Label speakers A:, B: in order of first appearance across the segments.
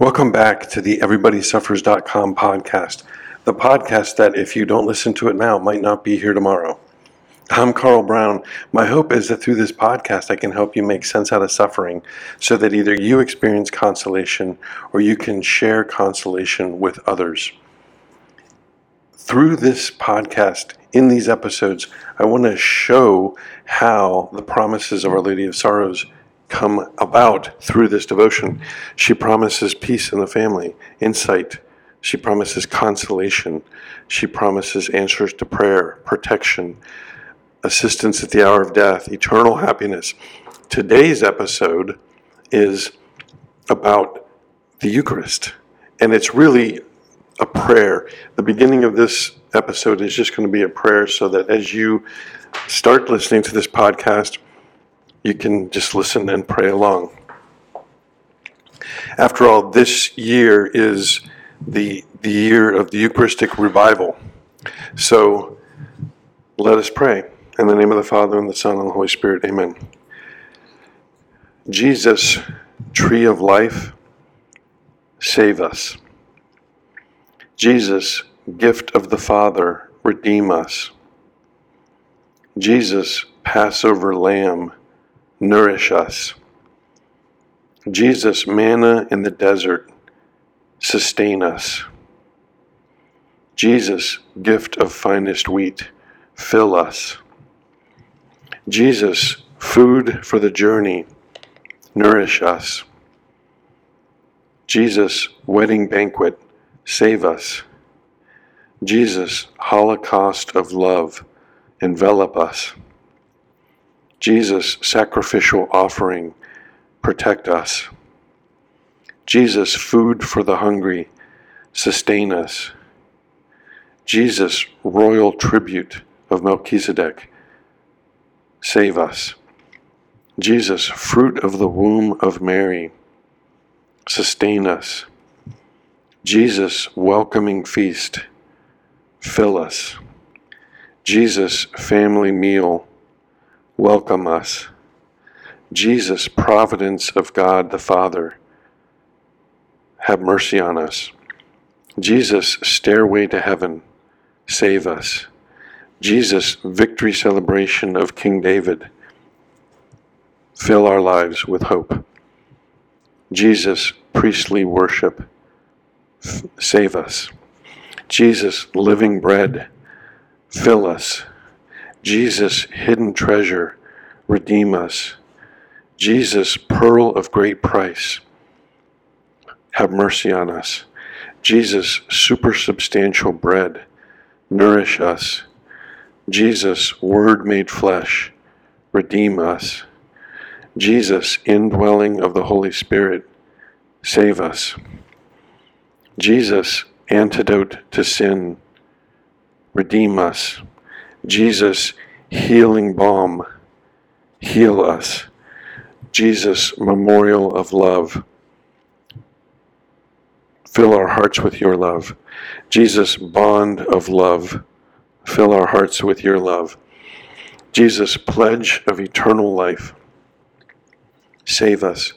A: Welcome back to the EverybodySuffers.com podcast, the podcast that, if you don't listen to it now, might not be here tomorrow. I'm Carl Brown. My hope is that through this podcast, I can help you make sense out of suffering so that either you experience consolation or you can share consolation with others. Through this podcast, in these episodes, I want to show how the promises of Our Lady of Sorrows come about through this devotion. She promises peace in the family, insight. She promises consolation. She promises answers to prayer, protection, assistance at the hour of death, eternal happiness. Today's episode is about the Eucharist, and it's really a prayer. The beginning of this episode is just going to be a prayer so that as you start listening to this podcast, you can just listen and pray along. After all, this year is the, the year of the Eucharistic revival. So let us pray. In the name of the Father, and the Son, and the Holy Spirit, amen. Jesus, tree of life, save us. Jesus, gift of the Father, redeem us. Jesus, Passover lamb, nourish us. Jesus, manna in the desert, sustain us. Jesus, gift of finest wheat, fill us. Jesus, food for the journey, nourish us. Jesus, wedding banquet, save us. Jesus, holocaust of love, envelop us. Jesus, sacrificial offering, protect us. Jesus, food for the hungry, sustain us. Jesus, royal tribute of Melchizedek, save us. Jesus, fruit of the womb of Mary, sustain us. Jesus, welcoming feast, fill us. Jesus, family meal, welcome us. Jesus, providence of God the Father, have mercy on us. Jesus, stairway to heaven, save us. Jesus, victory celebration of King David, fill our lives with hope. Jesus, priestly worship, save us. Jesus, living bread, fill us. Jesus, hidden treasure, redeem us. Jesus, pearl of great price, have mercy on us. Jesus, supersubstantial bread, nourish us. Jesus, Word made flesh, redeem us. Jesus, indwelling of the Holy Spirit, save us. Jesus, antidote to sin, redeem us. Jesus, healing balm, heal us. Jesus, memorial of love, fill our hearts with your love. Jesus, bond of love, fill our hearts with your love. Jesus, pledge of eternal life, save us.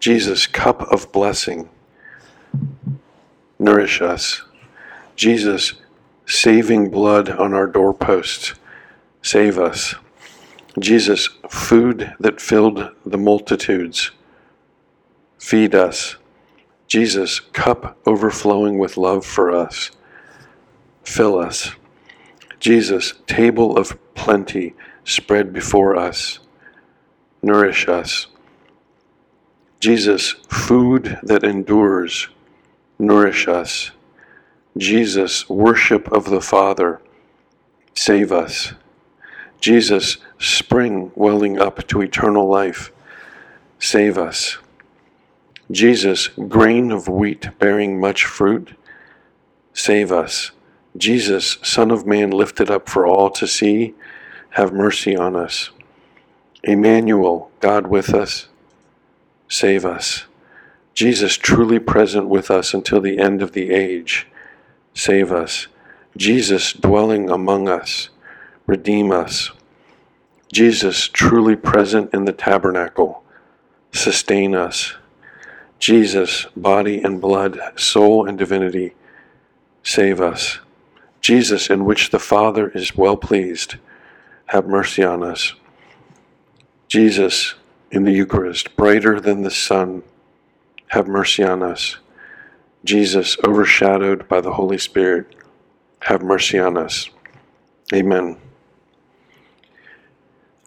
A: Jesus, cup of blessing, nourish us. Jesus, saving blood on our doorposts. Save us. Jesus, food that filled the multitudes. Feed us. Jesus, cup overflowing with love for us. Fill us. Jesus, table of plenty spread before us. Nourish us. Jesus, food that endures. Nourish us. Jesus, worship of the Father, save us. Jesus, spring welling up to eternal life, save us. Jesus, grain of wheat bearing much fruit, save us. Jesus, Son of Man lifted up for all to see, have mercy on us. Emmanuel, God with us, save us. Jesus, truly present with us until the end of the age, save us. Jesus dwelling among us, redeem us. Jesus truly present in the tabernacle, sustain us. Jesus, body and blood, soul and divinity, save us. Jesus, in which the Father is well pleased, have mercy on us. Jesus, in the Eucharist, brighter than the sun, have mercy on us. Jesus, overshadowed by the Holy Spirit, have mercy on us. Amen.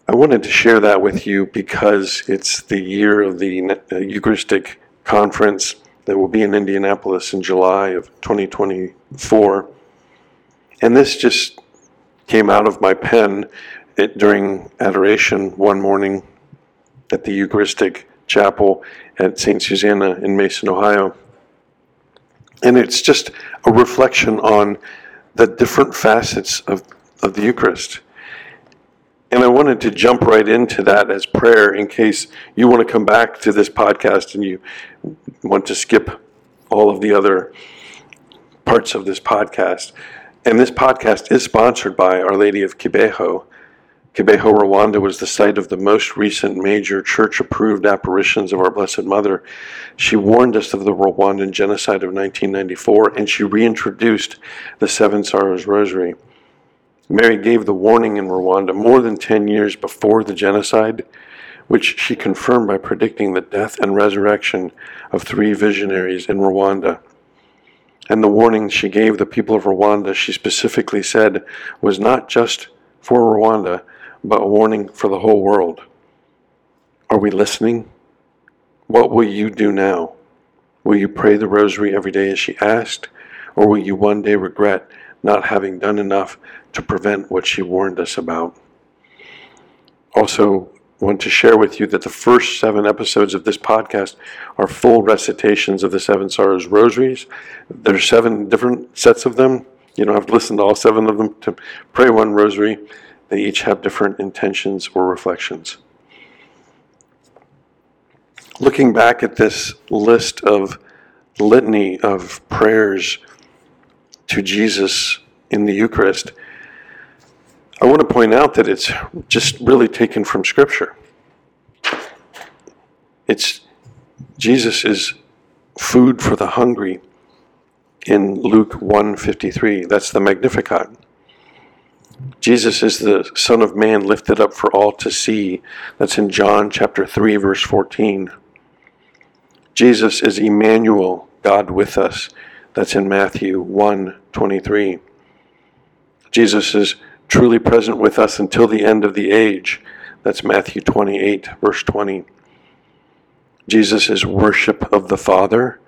A: I wanted to share that with you because it's the year of the uh, Eucharistic conference that will be in Indianapolis in July of 2024. And this just came out of my pen it, during adoration one morning at the Eucharistic Chapel at St. Susanna in Mason, Ohio. And it's just a reflection on the different facets of, of the Eucharist. And I wanted to jump right into that as prayer in case you want to come back to this podcast and you want to skip all of the other parts of this podcast. And this podcast is sponsored by Our Lady of Kibeho. Kibeho, Rwanda was the site of the most recent major church approved apparitions of our Blessed Mother. She warned us of the Rwandan genocide of 1994 and she reintroduced the Seven Sorrows Rosary. Mary gave the warning in Rwanda more than 10 years before the genocide, which she confirmed by predicting the death and resurrection of three visionaries in Rwanda. And the warning she gave the people of Rwanda, she specifically said, was not just for Rwanda, but a warning for the whole world. Are we listening? What will you do now? Will you pray the rosary every day as she asked, or will you one day regret not having done enough to prevent what she warned us about? Also, want to share with you that the first seven episodes of this podcast are full recitations of the Seven Sorrows Rosaries. There are seven different sets of them. You don't have to listen to all seven of them to pray one rosary. They each have different intentions or reflections. Looking back at this list of litany of prayers to Jesus in the Eucharist, I want to point out that it's just really taken from Scripture. It's Jesus is food for the hungry in Luke 1:53. That's the Magnificat. Jesus is the Son of Man lifted up for all to see. That's in John chapter 3, verse 14. Jesus is Emmanuel, God with us. That's in Matthew 1 23. Jesus is truly present with us until the end of the age. That's Matthew 28, verse 20. Jesus is worship of the Father.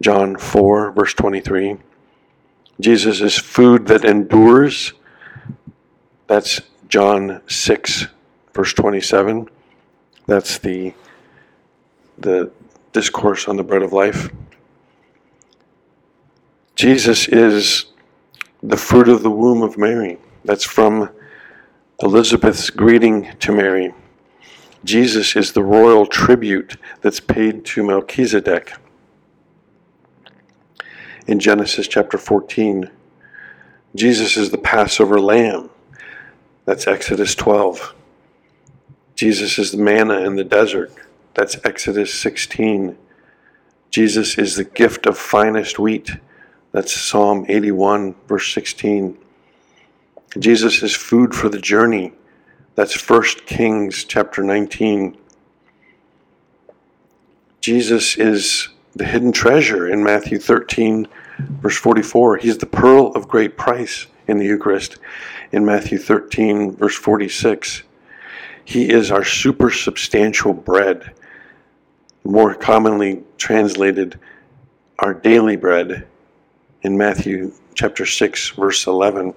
A: John 4, verse 23. Jesus is food that endures. That's John 6, verse 27. That's the, the discourse on the bread of life. Jesus is the fruit of the womb of Mary. That's from Elizabeth's greeting to Mary. Jesus is the royal tribute that's paid to Melchizedek. In Genesis chapter 14, Jesus is the Passover lamb. That's Exodus 12. Jesus is the manna in the desert. That's Exodus 16. Jesus is the gift of finest wheat. That's Psalm 81, verse 16. Jesus is food for the journey. That's 1 Kings chapter 19. Jesus is the hidden treasure in Matthew 13, verse 44. He's the pearl of great price in the Eucharist in Matthew 13, verse 46. He is our supersubstantial bread, more commonly translated our daily bread in Matthew chapter 6, verse 11.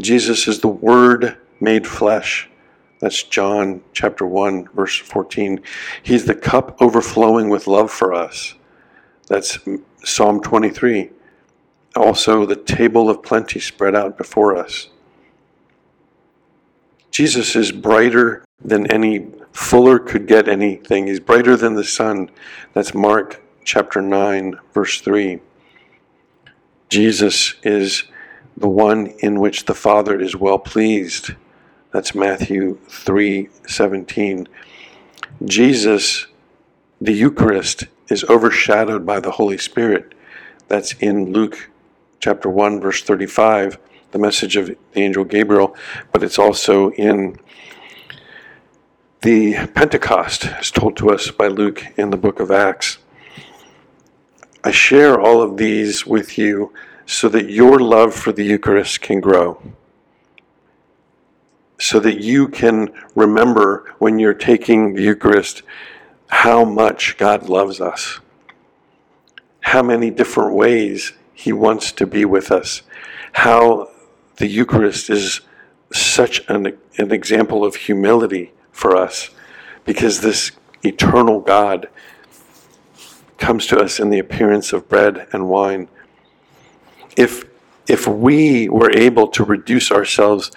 A: Jesus is the Word made flesh. That's John chapter 1, verse 14. He's the cup overflowing with love for us. That's Psalm 23 also the table of plenty spread out before us. Jesus is brighter than any fuller could get anything. He's brighter than the sun. That's Mark chapter 9, verse 3. Jesus is the one in which the Father is well pleased. That's Matthew 3 17. Jesus, the Eucharist, is overshadowed by the Holy Spirit. That's in Luke chapter 1, verse 35, the message of the angel Gabriel, but it's also in the Pentecost, as told to us by Luke in the book of Acts. I share all of these with you so that your love for the Eucharist can grow. So that you can remember when you're taking the Eucharist how much God loves us, how many different ways He wants to be with us, how the Eucharist is such an, an example of humility for us, because this eternal God comes to us in the appearance of bread and wine. If, if we were able to reduce ourselves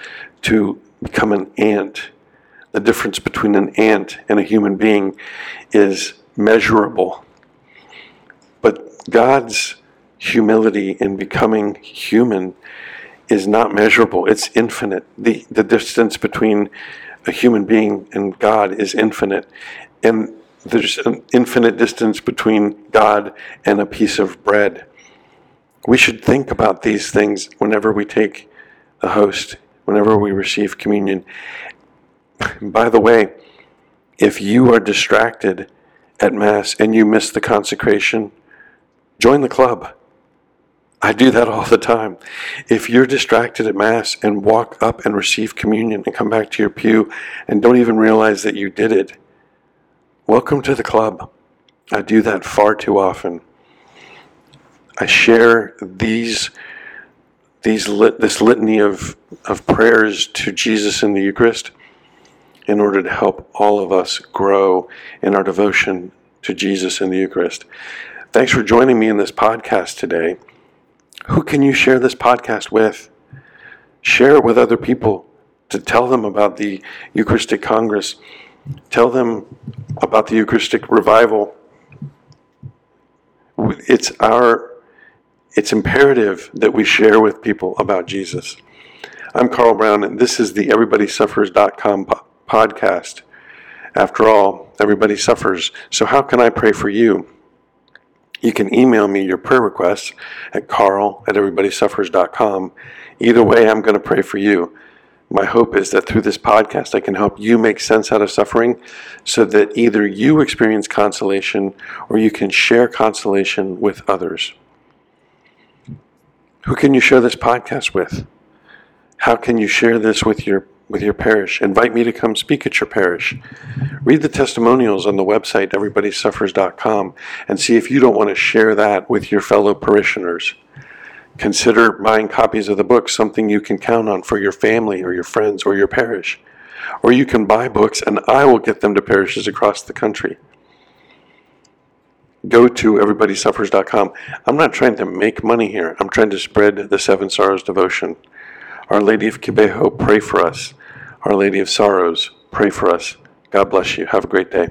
A: to become an ant, the difference between an ant and a human being is measurable. But God's humility in becoming human is not measurable, it's infinite. The, the distance between a human being and God is infinite. And there's an infinite distance between God and a piece of bread. We should think about these things whenever we take the host, whenever we receive communion. By the way, if you are distracted at Mass and you miss the consecration, join the club. I do that all the time. If you're distracted at Mass and walk up and receive communion and come back to your pew and don't even realize that you did it, welcome to the club. I do that far too often. I share these these lit, this litany of, of prayers to Jesus in the Eucharist in order to help all of us grow in our devotion to Jesus in the Eucharist. Thanks for joining me in this podcast today. Who can you share this podcast with? Share it with other people to tell them about the Eucharistic Congress. Tell them about the Eucharistic revival. It's our it's imperative that we share with people about Jesus. I'm Carl Brown, and this is the EverybodySuffers.com podcast. After all, everybody suffers. So, how can I pray for you? You can email me your prayer requests at carl at everybodysuffers.com. Either way, I'm going to pray for you. My hope is that through this podcast, I can help you make sense out of suffering so that either you experience consolation or you can share consolation with others. Who can you share this podcast with? How can you share this with your with your parish. Invite me to come speak at your parish. Read the testimonials on the website everybodysuffers.com and see if you don't want to share that with your fellow parishioners. Consider buying copies of the book something you can count on for your family or your friends or your parish. Or you can buy books and I will get them to parishes across the country. Go to everybodysuffers.com. I'm not trying to make money here. I'm trying to spread the Seven Sorrows devotion. Our Lady of Kibeho, pray for us. Our Lady of Sorrows, pray for us. God bless you. Have a great day.